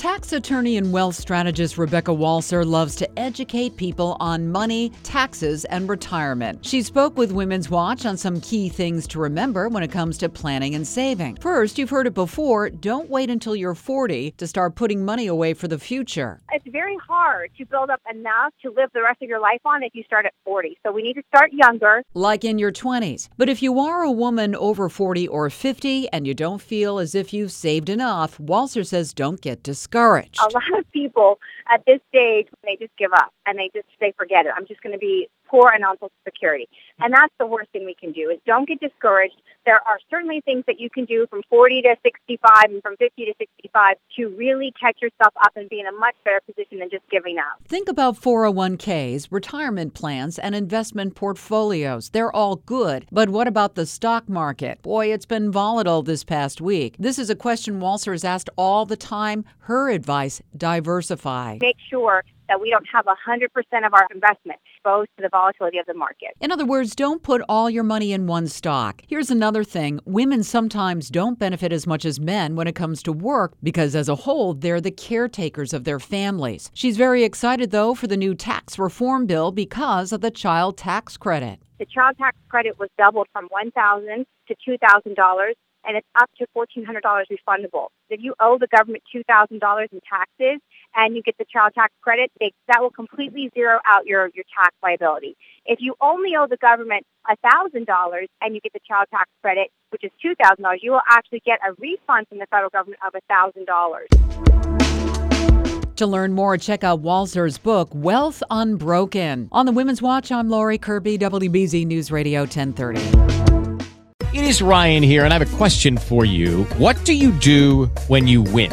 Tax attorney and wealth strategist Rebecca Walser loves to educate people on money, taxes, and retirement. She spoke with Women's Watch on some key things to remember when it comes to planning and saving. First, you've heard it before don't wait until you're 40 to start putting money away for the future. It's very hard to build up enough to live the rest of your life on if you start at 40. So we need to start younger. Like in your 20s. But if you are a woman over 40 or 50 and you don't feel as if you've saved enough, Walser says don't get discouraged discouraged. A lot of people at this stage, they just give up and they just they forget it. I'm just going to be poor and on Social Security. And that's the worst thing we can do is don't get discouraged. There are certainly things that you can do from 40 to 65 and from 50 to 65 to really catch yourself up and be in a much better position than just giving up. Think about 401ks, retirement plans, and investment portfolios. They're all good. But what about the stock market? Boy, it's been volatile this past week. This is a question Walser is asked all the time. Her advice, diversify. Make sure that we don't have 100% of our investment exposed to the volatility of the market. In other words, don't put all your money in one stock. Here's another thing women sometimes don't benefit as much as men when it comes to work because, as a whole, they're the caretakers of their families. She's very excited, though, for the new tax reform bill because of the child tax credit. The child tax credit was doubled from $1,000 to $2,000 and it's up to $1,400 refundable. If you owe the government $2,000 in taxes and you get the child tax credit, they, that will completely zero out your, your tax liability. If you only owe the government $1,000 and you get the child tax credit, which is $2,000, you will actually get a refund from the federal government of $1,000. To learn more, check out Walser's book, Wealth Unbroken. On the Women's Watch, I'm Lori Kirby, WBZ News Radio 1030. It is Ryan here, and I have a question for you. What do you do when you win?